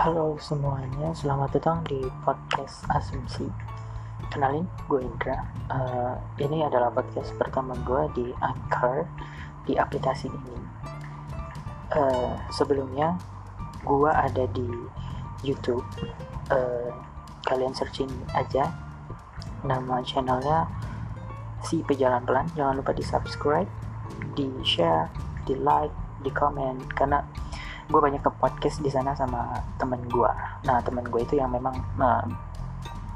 Halo semuanya, selamat datang di podcast Asumsi. Kenalin, gue Indra. Uh, ini adalah podcast pertama gue di Anchor di aplikasi ini. Uh, sebelumnya, gue ada di YouTube. Uh, kalian searching aja nama channelnya si pejalan pelan. Jangan lupa di subscribe, di share, di like, di komen karena gue banyak ke podcast di sana sama temen gue nah temen gue itu yang memang nah,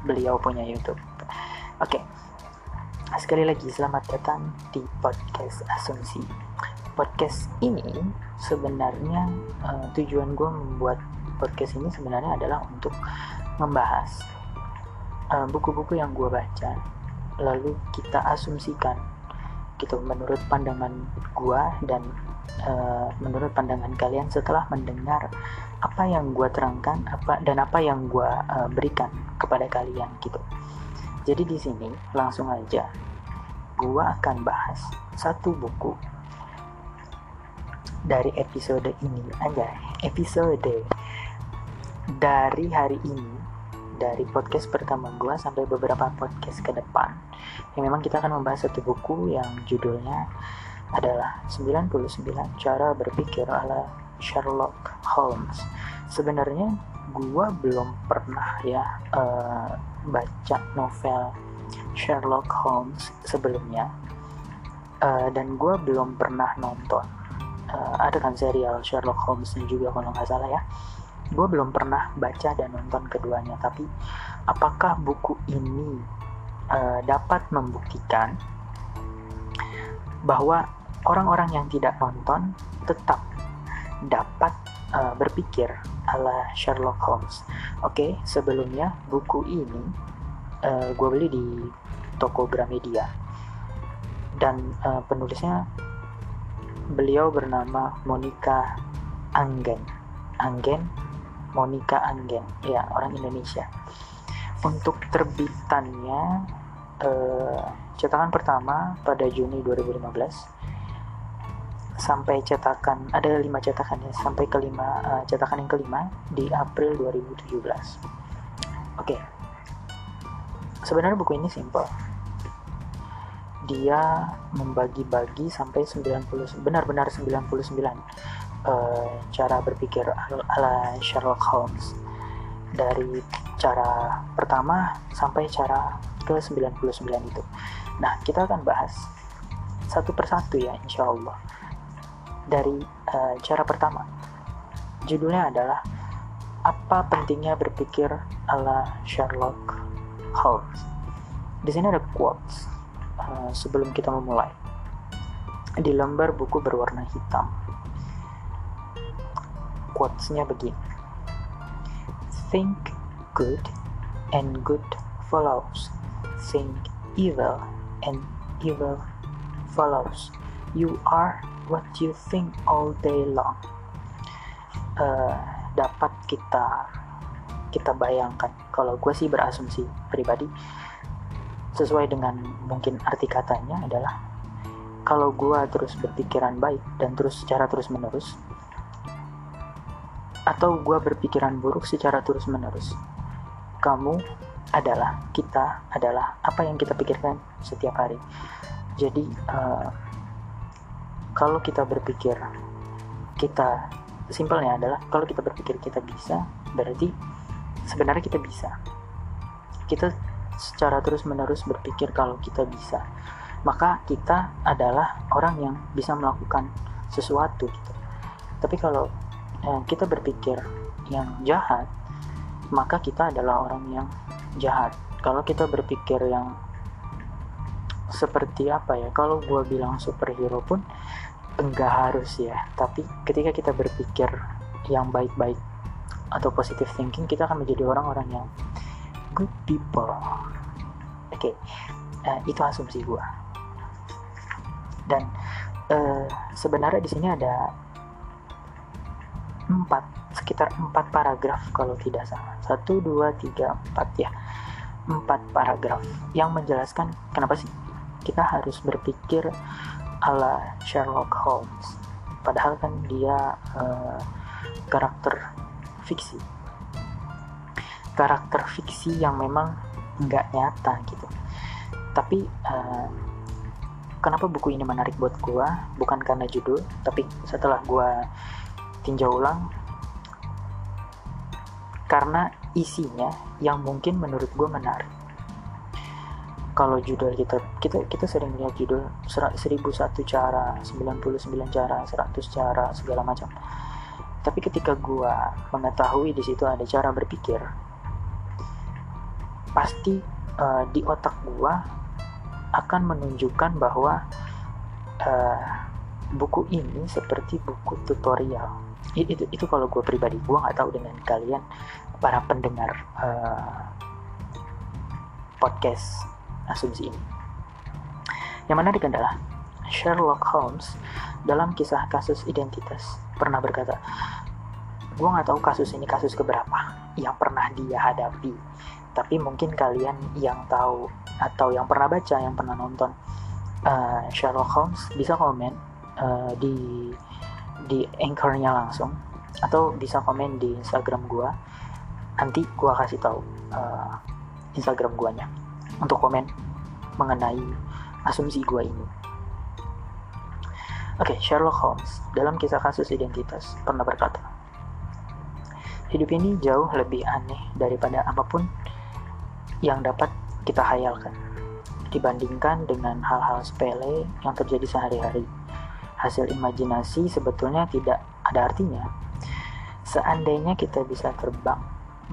beliau punya YouTube. Oke. Okay. sekali lagi selamat datang di podcast asumsi. Podcast ini sebenarnya uh, tujuan gue membuat podcast ini sebenarnya adalah untuk membahas eh, buku-buku uh, yang gue baca lalu kita asumsikan gitu menurut pandangan gue dan uh, menurut pandangan kalian setelah mendengar apa yang gue terangkan apa dan apa yang gue uh, berikan kepada kalian gitu. Jadi di sini langsung aja gue akan bahas satu buku dari episode ini aja episode dari hari ini dari podcast pertama gue sampai beberapa podcast ke depan yang memang kita akan membahas satu buku yang judulnya adalah 99 cara berpikir ala Sherlock Holmes. Sebenarnya gua belum pernah ya uh, baca novel Sherlock Holmes sebelumnya uh, dan gua belum pernah nonton uh, ada kan serial Sherlock Holmes juga kalau nggak salah ya gue belum pernah baca dan nonton keduanya tapi apakah buku ini uh, dapat membuktikan bahwa orang-orang yang tidak nonton tetap dapat uh, berpikir ala Sherlock Holmes. Oke, okay, sebelumnya buku ini uh, gue beli di toko Gramedia dan uh, penulisnya beliau bernama Monica Anggen. Anggen, Monica Anggen, ya orang Indonesia. Untuk terbitannya uh, cetakan pertama pada Juni 2015 sampai cetakan ada lima cetakan ya sampai kelima uh, cetakan yang kelima di April 2017 oke. Okay. sebenarnya buku ini simple dia membagi-bagi sampai 90 benar-benar 99 uh, cara berpikir ala Sherlock Holmes. Dari cara pertama sampai cara ke 99 itu nah kita akan bahas satu persatu ya insya Allah dari uh, cara pertama. Judulnya adalah apa pentingnya berpikir ala Sherlock Holmes. Di sini ada quotes uh, sebelum kita memulai. Di lembar buku berwarna hitam. Quotesnya begini. Think good and good follows. Think evil and evil follows. You are what you think all day long uh, dapat kita kita bayangkan kalau gue sih berasumsi pribadi sesuai dengan mungkin arti katanya adalah kalau gue terus berpikiran baik dan terus secara terus menerus atau gue berpikiran buruk secara terus menerus kamu adalah kita adalah apa yang kita pikirkan setiap hari. Jadi uh, kalau kita berpikir kita simpelnya adalah kalau kita berpikir kita bisa berarti sebenarnya kita bisa. Kita secara terus menerus berpikir kalau kita bisa maka kita adalah orang yang bisa melakukan sesuatu gitu. Tapi kalau eh, kita berpikir yang jahat maka kita adalah orang yang jahat. Kalau kita berpikir yang seperti apa ya kalau gue bilang superhero pun enggak harus ya. Tapi ketika kita berpikir yang baik-baik atau positive thinking kita akan menjadi orang-orang yang good people. Oke okay. uh, itu asumsi gue dan uh, sebenarnya di sini ada empat sekitar empat paragraf kalau tidak salah. Satu dua tiga empat ya. Empat paragraf yang menjelaskan kenapa sih kita harus berpikir ala Sherlock Holmes. Padahal kan dia uh, karakter fiksi. Karakter fiksi yang memang nggak nyata gitu. Tapi uh, kenapa buku ini menarik buat gue bukan karena judul tapi setelah gue tinjau ulang karena isinya yang mungkin menurut gue menarik. Kalau judul kita kita kita sering lihat judul 1001 cara 99 cara 100 cara segala macam. Tapi ketika gua mengetahui di situ ada cara berpikir pasti uh, di otak gua akan menunjukkan bahwa uh, buku ini seperti buku tutorial itu itu, kalau gue pribadi gue nggak tahu dengan kalian para pendengar uh, podcast asumsi ini. Yang menarik adalah Sherlock Holmes dalam kisah kasus identitas pernah berkata, gue nggak tahu kasus ini kasus keberapa yang pernah dia hadapi, tapi mungkin kalian yang tahu atau yang pernah baca, yang pernah nonton uh, Sherlock Holmes bisa komen uh, di di anchornya langsung atau bisa komen di Instagram gue nanti gue kasih tahu uh, Instagram guanya untuk komen mengenai asumsi gue ini. Oke, okay, Sherlock Holmes dalam kisah kasus identitas pernah berkata, hidup ini jauh lebih aneh daripada apa pun yang dapat kita hayalkan dibandingkan dengan hal-hal sepele yang terjadi sehari-hari. Hasil imajinasi sebetulnya tidak ada artinya. Seandainya kita bisa terbang,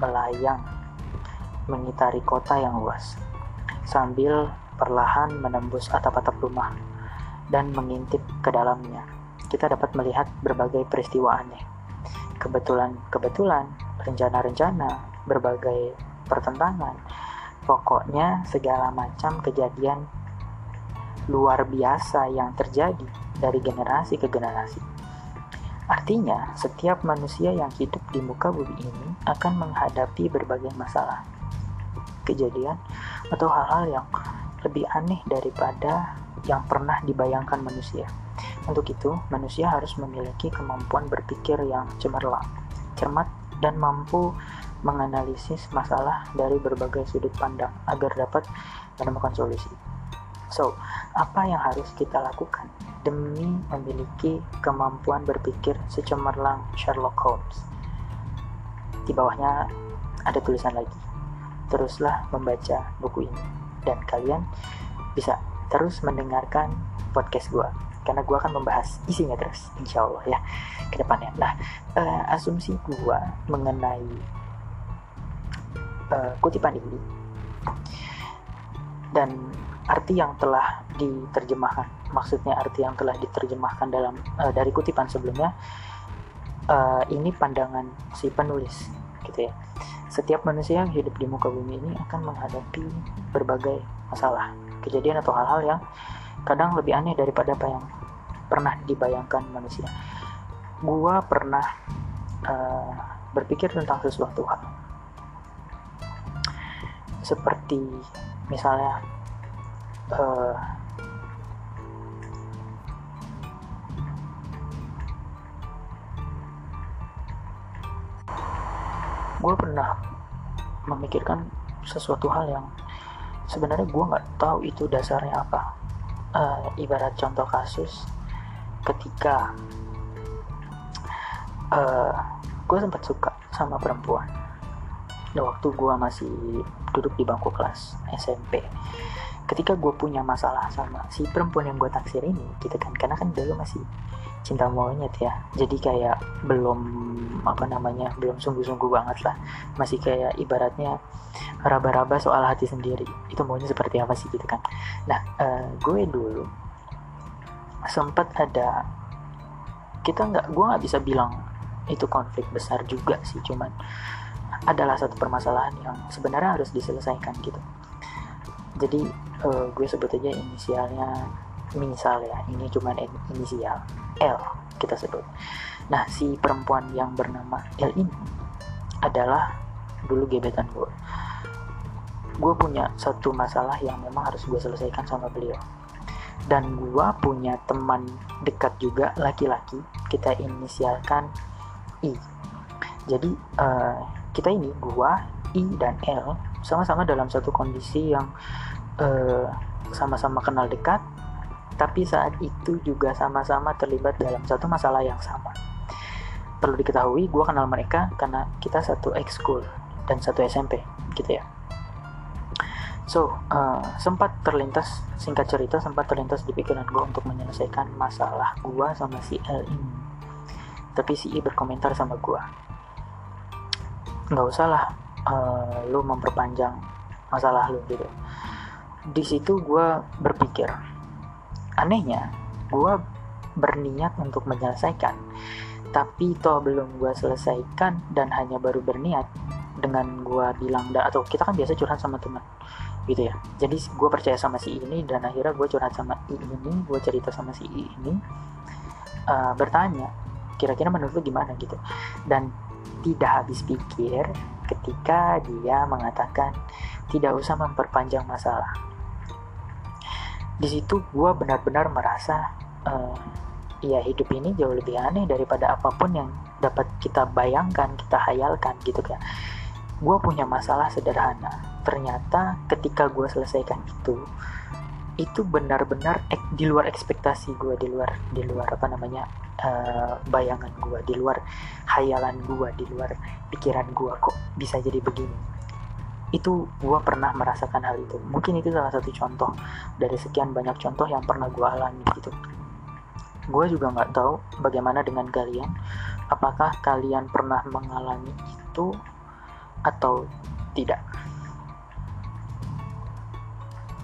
melayang, mengitari kota yang luas, sambil perlahan menembus atap-atap rumah dan mengintip ke dalamnya. Kita dapat melihat berbagai peristiwa aneh. Kebetulan-kebetulan, rencana-rencana, berbagai pertentangan, pokoknya segala macam kejadian luar biasa yang terjadi dari generasi ke generasi. Artinya, setiap manusia yang hidup di muka bumi ini akan menghadapi berbagai masalah, kejadian, atau hal-hal yang lebih aneh daripada yang pernah dibayangkan manusia. Untuk itu, manusia harus memiliki kemampuan berpikir yang cemerlang, cermat, dan mampu menganalisis masalah dari berbagai sudut pandang agar dapat menemukan solusi. So, apa yang harus kita lakukan demi memiliki kemampuan berpikir secemerlang Sherlock Holmes? Di bawahnya ada tulisan lagi. Teruslah membaca buku ini dan kalian bisa terus mendengarkan podcast gue karena gue akan membahas isinya terus insya Allah ya ke depannya nah uh, asumsi gue mengenai uh, kutipan ini dan arti yang telah diterjemahkan maksudnya arti yang telah diterjemahkan dalam uh, dari kutipan sebelumnya uh, ini pandangan si penulis gitu ya setiap manusia yang hidup di muka bumi ini akan menghadapi berbagai masalah kejadian atau hal-hal yang kadang lebih aneh daripada apa yang pernah dibayangkan manusia. Gua pernah uh, berpikir tentang sesuatu hal, seperti misalnya uh, gue pernah memikirkan sesuatu hal yang sebenarnya gue nggak tahu itu dasarnya apa. Uh, ibarat contoh kasus ketika uh, eh, gue sempat suka sama perempuan waktu gue masih duduk di bangku kelas SMP ketika gue punya masalah sama si perempuan yang gue taksir ini gitu kan karena kan dulu masih cinta monyet ya. Jadi kayak belum apa namanya belum sungguh-sungguh banget lah. Masih kayak ibaratnya raba-raba soal hati sendiri. Itu maunya seperti apa sih gitu kan. Nah uh, gue dulu sempat ada kita nggak gue nggak bisa bilang itu konflik besar juga sih cuman adalah satu permasalahan yang sebenarnya harus diselesaikan gitu. Jadi uh, gue sebut aja inisialnya misal ya. Ini cuman inisial L kita sebut. Nah si perempuan yang bernama L ini adalah dulu gebetan gue. Gue punya satu masalah yang memang harus gue selesaikan sama beliau. Dan gue punya teman dekat juga laki-laki kita inisialkan I. Jadi uh, kita ini gue I dan L sama-sama dalam satu kondisi yang uh, sama-sama kenal dekat tapi saat itu juga sama-sama terlibat dalam satu masalah yang sama. Perlu diketahui gue kenal mereka karena kita satu ekskul dan satu SMP gitu ya. So uh, sempat terlintas singkat cerita sempat terlintas di pikiran gue untuk menyelesaikan masalah gue sama si L ini. Tapi si I berkomentar sama gue nggak usah lah uh, lu memperpanjang masalah lu gitu. Di situ gue berpikir anehnya gue berniat untuk menyelesaikan. Tapi toh belum gue selesaikan dan hanya baru berniat dengan gue bilang atau kita kan biasa curhat sama teman gitu ya. Jadi gue percaya sama si ini dan akhirnya gue curhat sama I ini gue cerita sama si I ini uh, bertanya kira-kira menurut lu gimana? gitu. Dan tidak habis pikir ketika dia mengatakan tidak usah memperpanjang masalah di situ gue benar-benar merasa uh, ya hidup ini jauh lebih aneh daripada apa pun yang dapat kita bayangkan, kita hayalkan gitu kan. Gue punya masalah sederhana. Ternyata ketika gue selesaikan itu, itu benar-benar di luar ekspektasi gue, di luar di luar apa namanya uh, bayangan gue, di luar hayalan gue, di luar pikiran gue kok bisa jadi begini. Itu gue pernah merasakan hal itu. Mungkin itu salah satu contoh. Dari sekian banyak contoh yang pernah gue alami gitu. Gue juga nggak tahu bagaimana dengan kalian. Apakah kalian pernah mengalami itu atau tidak?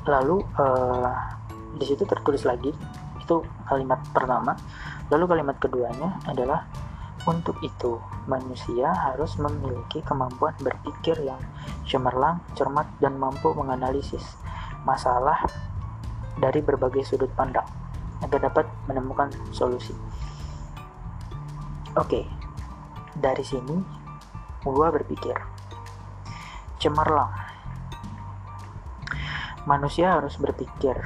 Lalu uh, di situ tertulis lagi itu kalimat pertama lalu kalimat keduanya adalah untuk itu manusia harus memiliki kemampuan berpikir yang cemerlang, cermat, dan mampu menganalisis masalah dari berbagai sudut pandang agar dapat menemukan solusi. Oke, dari sini gua berpikir cemerlang. Manusia harus berpikir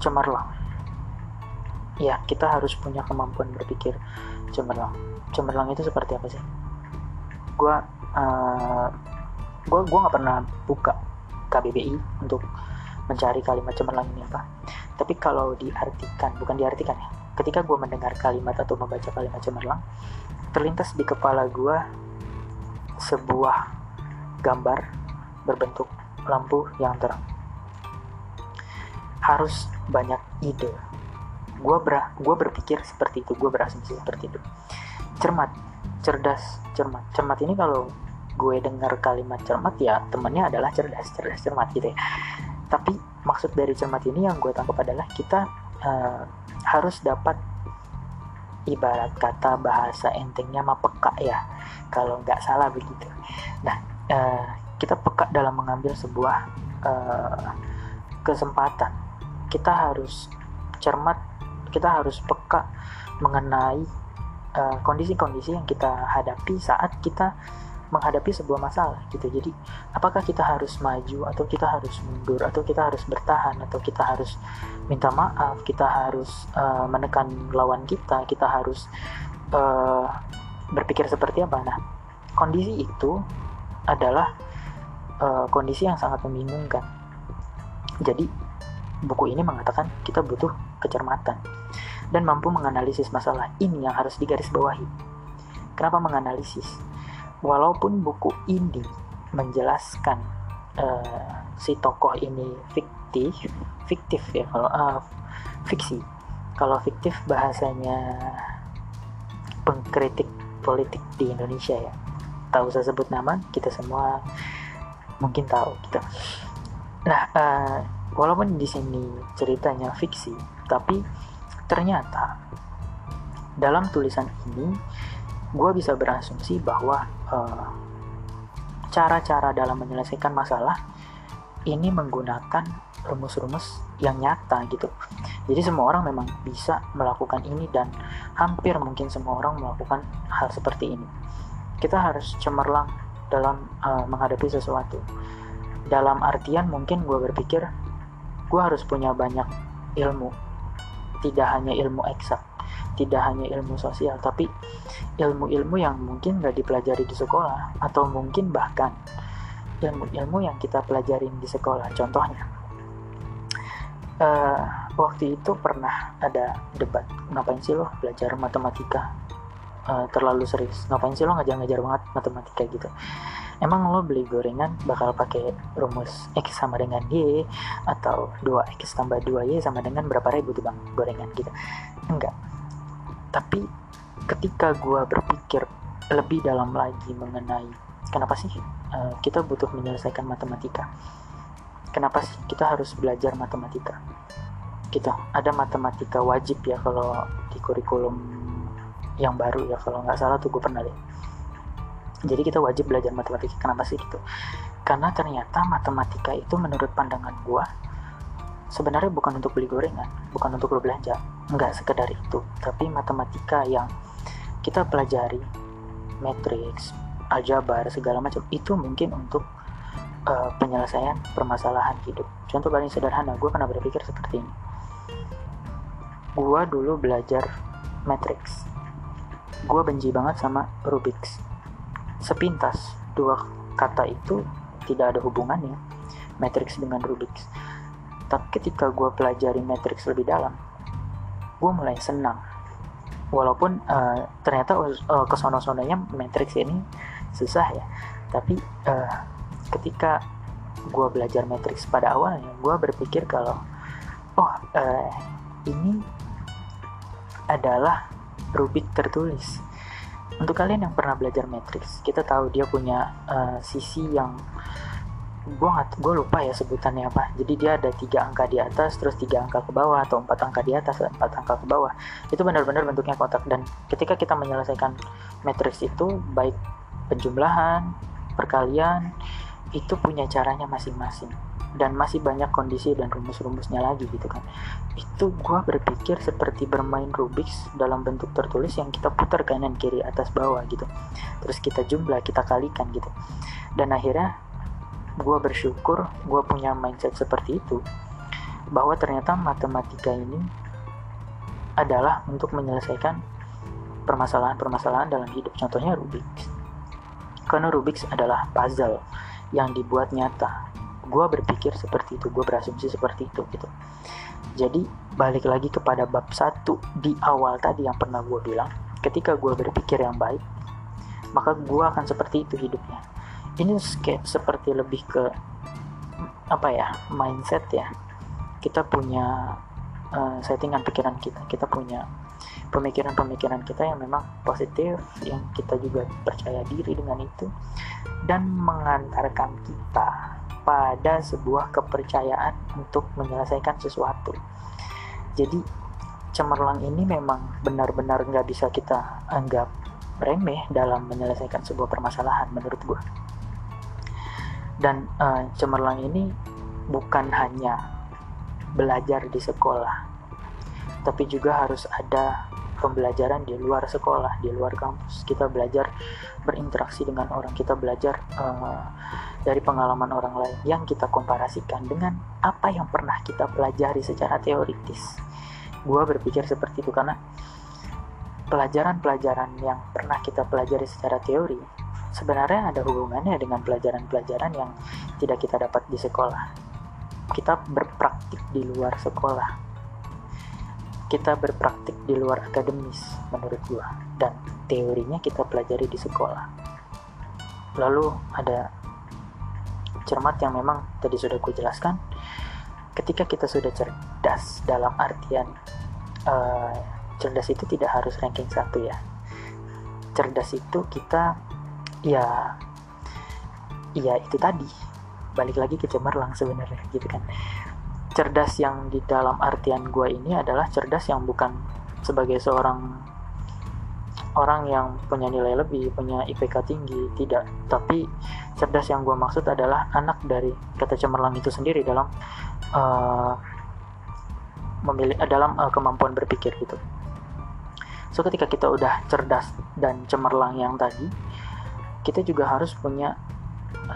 cemerlang. Ya, kita harus punya kemampuan berpikir cemerlang. Cemerlang itu seperti apa sih? Gua uh, gua gua nggak pernah buka KBBI untuk mencari kalimat cemerlang ini apa tapi kalau diartikan bukan diartikan ya ketika gue mendengar kalimat atau membaca kalimat cemerlang terlintas di kepala gue sebuah gambar berbentuk lampu yang terang harus banyak ide gue ber gue berpikir seperti itu gue berasumsi seperti itu. Cermat cerdas cermat. Cermat ini kalau gue dengar kalimat cermat ya temennya adalah cerdas cerdas cermat gitu ya. Tapi maksud dari cermat ini yang gue tangkap adalah kita uh, harus dapat ibarat kata bahasa entengnya mah peka ya kalau nggak salah begitu. Nah uh, kita peka dalam mengambil sebuah uh, kesempatan. Kita harus cermat kita harus peka mengenai kondisi-kondisi uh, yang kita hadapi saat kita menghadapi sebuah masalah gitu. Jadi apakah kita harus maju atau kita harus mundur atau kita harus bertahan atau kita harus minta maaf kita harus uh, menekan lawan kita kita harus uh, berpikir seperti apa? Nah kondisi itu adalah uh, kondisi yang sangat membingungkan. Jadi buku ini mengatakan kita butuh kecermatan dan mampu menganalisis masalah ini yang harus digarisbawahi. Kenapa menganalisis? Walaupun buku ini menjelaskan uh, si tokoh ini fiktif fiktif ya kalau uh, fiksi. Kalau fiktif bahasanya pengkritik politik di Indonesia ya. Tahu saya sebut nama kita semua mungkin tahu gitu. Nah uh, walaupun di sini ceritanya fiksi tapi ternyata dalam tulisan ini gue bisa berasumsi bahwa eh, cara-cara dalam menyelesaikan masalah ini menggunakan rumus-rumus yang nyata gitu. Jadi semua orang memang bisa melakukan ini dan hampir mungkin semua orang melakukan hal seperti ini. Kita harus cemerlang dalam uh, menghadapi sesuatu. Dalam artian mungkin gue berpikir gue harus punya banyak ilmu, tidak hanya ilmu eksak, tidak hanya ilmu sosial tapi ilmu-ilmu yang mungkin nggak dipelajari di sekolah atau mungkin bahkan ilmu-ilmu yang kita pelajarin di sekolah. Contohnya uh, waktu itu pernah ada debat ngapain sih lo belajar matematika? Uh, terlalu serius. Ngapain sih lo ngajar-ngajar banget matematika? Gitu emang lo beli gorengan bakal pakai rumus X sama dengan Y atau 2X tambah 2Y sama dengan berapa ribu tuh bang gorengan gitu? Enggak. Tapi ketika gue berpikir lebih dalam lagi mengenai kenapa sih uh, kita butuh menyelesaikan matematika? Kenapa sih kita harus belajar matematika? Gitu. Ada matematika wajib ya kalau di kurikulum yang baru ya kalau nggak salah tuh gue pernah lihat jadi kita wajib belajar matematika kenapa sih gitu? Karena ternyata matematika itu menurut pandangan gue sebenarnya bukan untuk beli gorengan bukan untuk lo belanja. Nggak sekedar itu tapi matematika yang kita pelajari matrix aljabar segala macam itu mungkin untuk uh, penyelesaian permasalahan hidup. Contoh paling sederhana gue pernah berpikir seperti ini. Gue dulu belajar matrix gue benci banget sama Rubik's sepintas. Dua kata itu tidak ada hubungannya. Matrix dengan Rubik's. Tapi ketika gue pelajari matrix lebih dalam gue mulai senang. Walaupun uh, ternyata uh, kesono-sononya matrix ini susah ya. Tapi uh, ketika gue belajar matrix pada awalnya gue berpikir kalau oh uh, ini adalah Rubik tertulis. Untuk kalian yang pernah belajar matrix, kita tahu dia punya uh, sisi yang gue gue lupa ya sebutannya apa. Jadi dia ada tiga angka di atas terus tiga angka ke bawah atau empat angka di atas empat angka ke bawah. Itu benar-benar bentuknya kotak. Dan ketika kita menyelesaikan matrix itu baik penjumlahan perkalian itu punya caranya masing-masing dan masih banyak kondisi dan rumus-rumusnya lagi gitu kan. Itu gue berpikir seperti bermain Rubik's dalam bentuk tertulis yang kita putar kanan kiri atas bawah gitu. Terus kita jumlah kita kalikan gitu. Dan akhirnya gue bersyukur gue punya mindset seperti itu bahwa ternyata matematika ini adalah untuk menyelesaikan permasalahan-permasalahan dalam hidup. Contohnya Rubik's. Karena Rubik's adalah puzzle yang dibuat nyata gue berpikir seperti itu gue berasumsi seperti itu gitu. Jadi balik lagi kepada bab satu di awal tadi yang pernah gue bilang ketika gue berpikir yang baik maka gue akan seperti itu hidupnya. Ini kayak seperti lebih ke apa ya mindset ya. Kita punya uh, settingan pikiran kita kita punya pemikiran-pemikiran kita yang memang positif yang kita juga percaya diri dengan itu dan mengantarkan kita pada sebuah kepercayaan untuk menyelesaikan sesuatu. Jadi cemerlang ini memang benar-benar nggak bisa kita anggap remeh dalam menyelesaikan sebuah permasalahan menurut gue. Dan uh, cemerlang ini bukan hanya belajar di sekolah, tapi juga harus ada pembelajaran di luar sekolah, di luar kampus. Kita belajar berinteraksi dengan orang, kita belajar uh, dari pengalaman orang lain yang kita komparasikan dengan apa yang pernah kita pelajari secara teoritis. Gua berpikir seperti itu karena pelajaran-pelajaran yang pernah kita pelajari secara teori sebenarnya ada hubungannya dengan pelajaran-pelajaran yang tidak kita dapat di sekolah. Kita berpraktik di luar sekolah kita berpraktik di luar akademis menurut gua. Dan teorinya kita pelajari di sekolah. Lalu ada cermat yang memang tadi sudah gue jelaskan. Ketika kita sudah cerdas dalam artian uh, cerdas itu tidak harus ranking satu ya. Cerdas itu kita ya ya itu tadi. Balik lagi ke cemerlang sebenarnya gitu kan cerdas yang di dalam artian gue ini adalah cerdas yang bukan sebagai seorang orang yang punya nilai lebih, punya IPK tinggi, tidak. Tapi cerdas yang gue maksud adalah anak dari kata cemerlang itu sendiri dalam uh, memilih uh, dalam uh, kemampuan berpikir gitu. So ketika kita udah cerdas dan cemerlang yang tadi, kita juga harus punya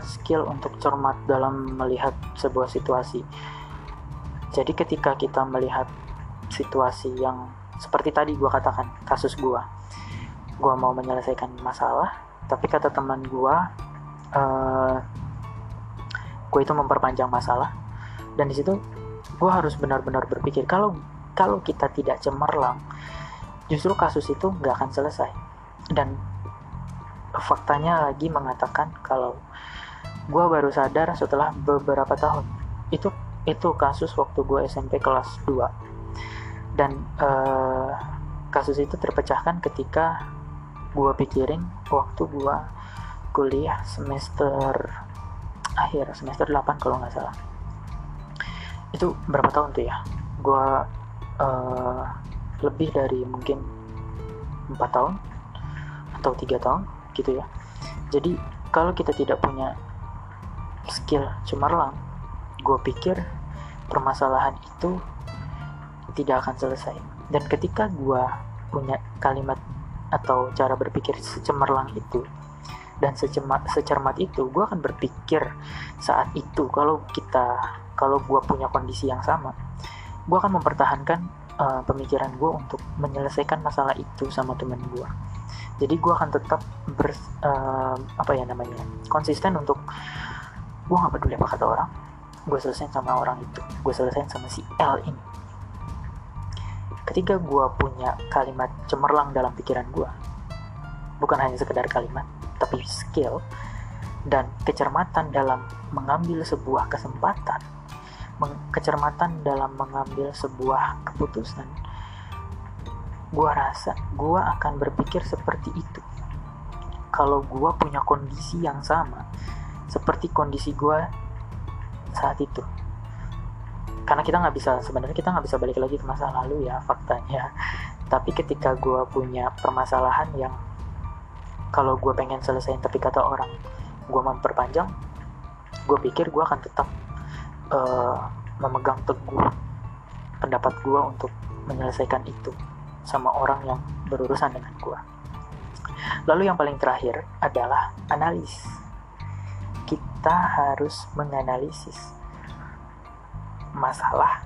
skill untuk cermat dalam melihat sebuah situasi jadi ketika kita melihat situasi yang seperti tadi gue katakan kasus gue gue mau menyelesaikan masalah tapi kata teman gue uh, gue itu memperpanjang masalah. Dan di situ gue harus benar-benar berpikir kalau kalau kita tidak cemerlang justru kasus itu nggak akan selesai. Dan faktanya lagi mengatakan kalau gue baru sadar setelah beberapa tahun itu itu kasus waktu gue SMP kelas 2 dan uh, kasus itu terpecahkan ketika gue pikirin waktu gue kuliah semester akhir semester 8 kalau nggak salah. Itu berapa tahun tuh ya? Gue uh, lebih dari mungkin empat tahun atau tiga tahun gitu ya. Jadi kalau kita tidak punya skill cemerlang gue pikir permasalahan itu tidak akan selesai. Dan ketika gue punya kalimat atau cara berpikir secemerlang itu dan secermat, secermat itu gue akan berpikir saat itu kalau kita kalau gue punya kondisi yang sama gue akan mempertahankan uh, pemikiran gue untuk menyelesaikan masalah itu sama temen gue jadi gue akan tetap ber uh, apa ya namanya konsisten untuk gue gak peduli apa kata orang gue selesai sama orang itu. Gue selesai sama si L ini. Ketika gue punya kalimat cemerlang dalam pikiran gue bukan hanya sekedar kalimat tapi skill dan kecermatan dalam mengambil sebuah kesempatan kecermatan dalam mengambil sebuah keputusan gue rasa gue akan berpikir seperti itu. Kalau gue punya kondisi yang sama seperti kondisi gue saat itu. Karena kita nggak bisa sebenarnya kita nggak bisa balik lagi ke masa lalu ya faktanya. Tapi ketika gue punya permasalahan yang kalau gue pengen selesaiin tapi kata orang gue memperpanjang gue pikir gue akan tetap uh, memegang teguh pendapat gue untuk menyelesaikan itu sama orang yang berurusan dengan gue lalu yang paling terakhir adalah analis kita harus menganalisis masalah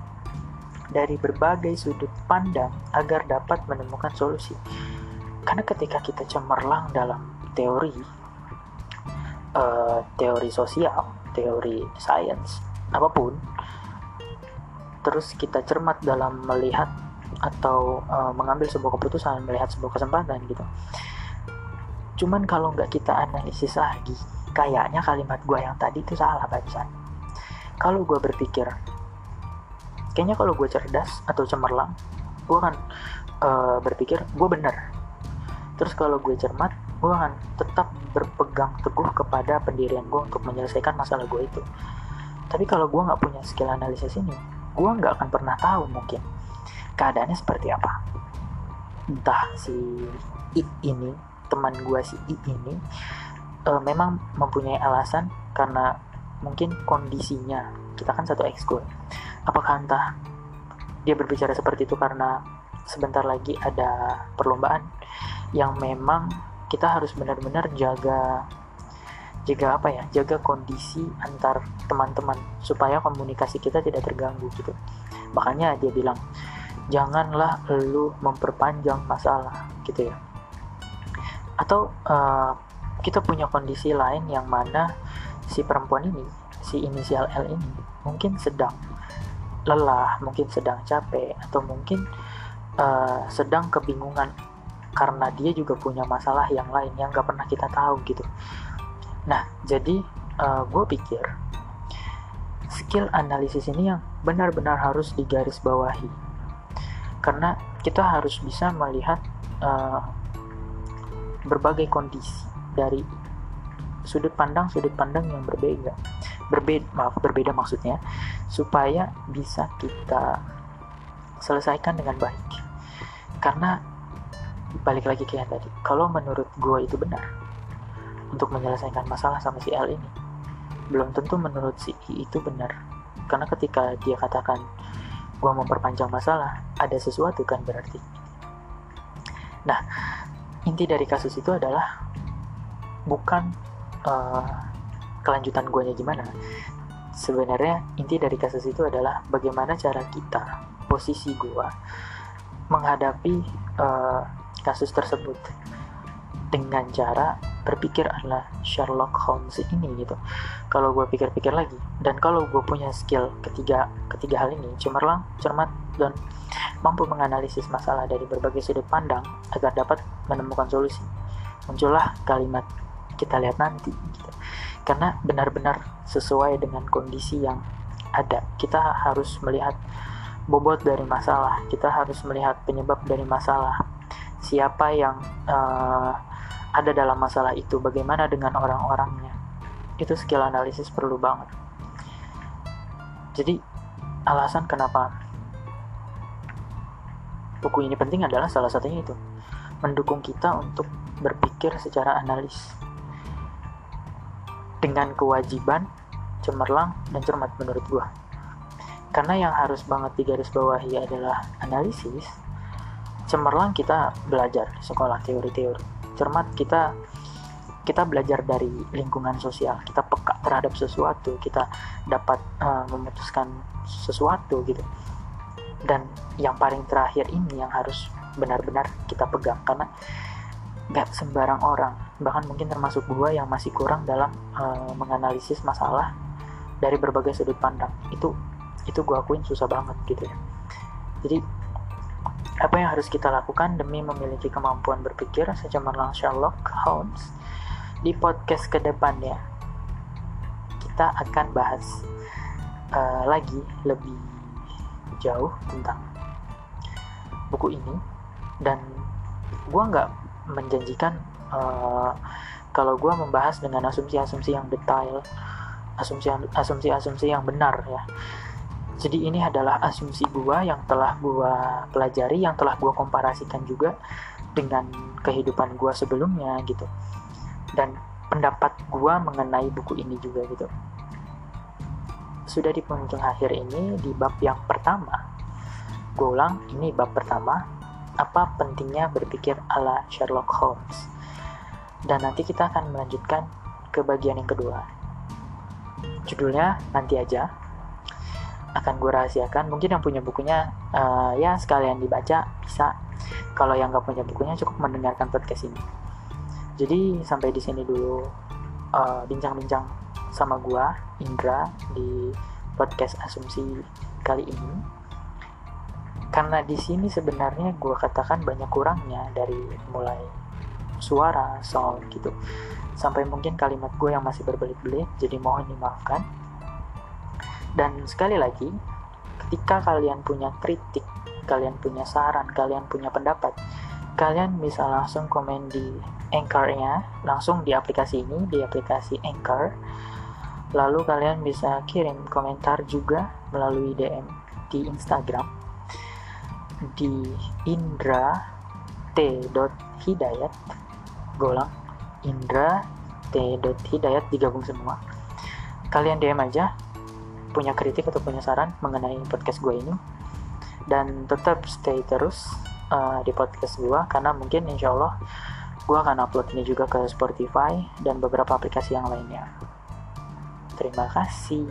dari berbagai sudut pandang agar dapat menemukan solusi. Karena ketika kita cemerlang dalam teori, uh, teori sosial, teori sains, apa pun, terus kita cermat dalam melihat atau uh, mengambil sebuah keputusan, melihat sebuah kesempatan gitu. Cuman kalau nggak kita analisis lagi, kayaknya kalimat gue yang tadi itu salah barusan. Kalau gue berpikir kayaknya kalau gue cerdas atau cemerlang gue akan uh, berpikir gue benar. Terus kalau gue cermat gue akan tetap berpegang teguh kepada pendirian gue untuk menyelesaikan masalah gue itu. Tapi kalau gue nggak punya skill analisis ini gue nggak akan pernah tahu mungkin keadaannya seperti apa. Entah si I ini teman gue si I ini uh, memang mempunyai alasan karena mungkin kondisinya. Kita kan satu ekskul apakah entah dia berbicara seperti itu karena sebentar lagi ada perlombaan yang memang kita harus benar-benar jaga jaga apa ya? Jaga kondisi antar teman-teman supaya komunikasi kita tidak terganggu gitu. Makanya dia bilang janganlah lu memperpanjang masalah gitu ya. Atau uh, kita punya kondisi lain yang mana si perempuan ini, si inisial L ini mungkin sedang lelah, mungkin sedang capek, atau mungkin uh, sedang kebingungan karena dia juga punya masalah yang lain yang gak pernah kita tahu gitu. Nah, jadi uh, gue pikir skill analisis ini yang benar-benar harus digarisbawahi karena kita harus bisa melihat uh, berbagai kondisi dari sudut pandang sudut pandang yang berbeda. Berbeda maaf berbeda maksudnya. Supaya bisa kita selesaikan dengan baik. Karena balik lagi kayak tadi kalau menurut gue itu benar untuk menyelesaikan masalah sama si L ini belum tentu menurut si I itu benar. Karena ketika dia katakan gue memperpanjang masalah ada sesuatu kan berarti. Nah inti dari kasus itu adalah bukan uh, kelanjutan guanya gimana. Sebenarnya inti dari kasus itu adalah bagaimana cara kita posisi gua menghadapi uh, kasus tersebut dengan cara berpikir adalah Sherlock Holmes ini gitu. Kalau gue pikir-pikir lagi dan kalau gue punya skill ketiga ketiga hal ini cemerlang cermat dan mampu menganalisis masalah dari berbagai sudut pandang agar dapat menemukan solusi muncullah kalimat kita lihat nanti gitu. karena benar-benar sesuai dengan kondisi yang ada. Kita harus melihat bobot dari masalah kita harus melihat penyebab dari masalah. Siapa yang uh, ada dalam masalah itu bagaimana dengan orang-orangnya. Itu skill analisis perlu banget. Jadi alasan kenapa buku ini penting adalah salah satunya itu. Mendukung kita untuk berpikir secara analis dengan kewajiban cemerlang dan cermat menurut gua. Karena yang harus banget digarisbawahi adalah analisis. Cemerlang kita belajar di sekolah teori-teori. Cermat kita kita belajar dari lingkungan sosial. Kita peka terhadap sesuatu kita dapat uh, memutuskan sesuatu gitu. Dan yang paling terakhir ini yang harus benar-benar kita pegang karena nggak sembarang orang. Bahkan mungkin termasuk gua yang masih kurang dalam uh, menganalisis masalah dari berbagai sudut pandang. Itu itu gue akuin susah banget gitu ya. Jadi apa yang harus kita lakukan demi memiliki kemampuan berpikir secemerlang Sherlock Holmes di podcast ke depannya kita akan bahas uh, lagi lebih jauh tentang buku ini. Dan gue nggak menjanjikan uh, kalau gue membahas dengan asumsi-asumsi yang detail asumsi-asumsi yang benar ya. Jadi ini adalah asumsi gua yang telah gua pelajari yang telah gua komparasikan juga dengan kehidupan gua sebelumnya gitu. Dan pendapat gua mengenai buku ini juga gitu. Sudah di penghujung akhir ini di bab yang pertama gue ulang ini bab pertama apa pentingnya berpikir ala Sherlock Holmes. Dan nanti kita akan melanjutkan ke bagian yang kedua. Judulnya nanti aja. Akan gue rahasiakan. Mungkin yang punya bukunya uh, ya sekalian dibaca bisa. Kalau yang nggak punya bukunya cukup mendengarkan podcast ini. Jadi sampai di sini dulu eh, bincang-bincang uh, sama gue Indra di podcast asumsi kali ini karena di sini sebenarnya gue katakan banyak kurangnya dari mulai suara sound gitu. Sampai mungkin kalimat gue yang masih berbelit-belit jadi mohon dimaafkan. Dan sekali lagi ketika kalian punya kritik kalian punya saran kalian punya pendapat kalian bisa langsung komen di Anchor-nya langsung di aplikasi ini di aplikasi Anchor. Lalu kalian bisa kirim komentar juga melalui DM di Instagram di indra t hidayat. Golang indra t hidayat digabung semua. Kalian DM aja punya kritik atau punya saran mengenai podcast gue ini. Dan tetap stay terus uh, di podcast gue karena mungkin insya Allah gue akan upload ini juga ke Spotify dan beberapa aplikasi yang lainnya. Terima kasih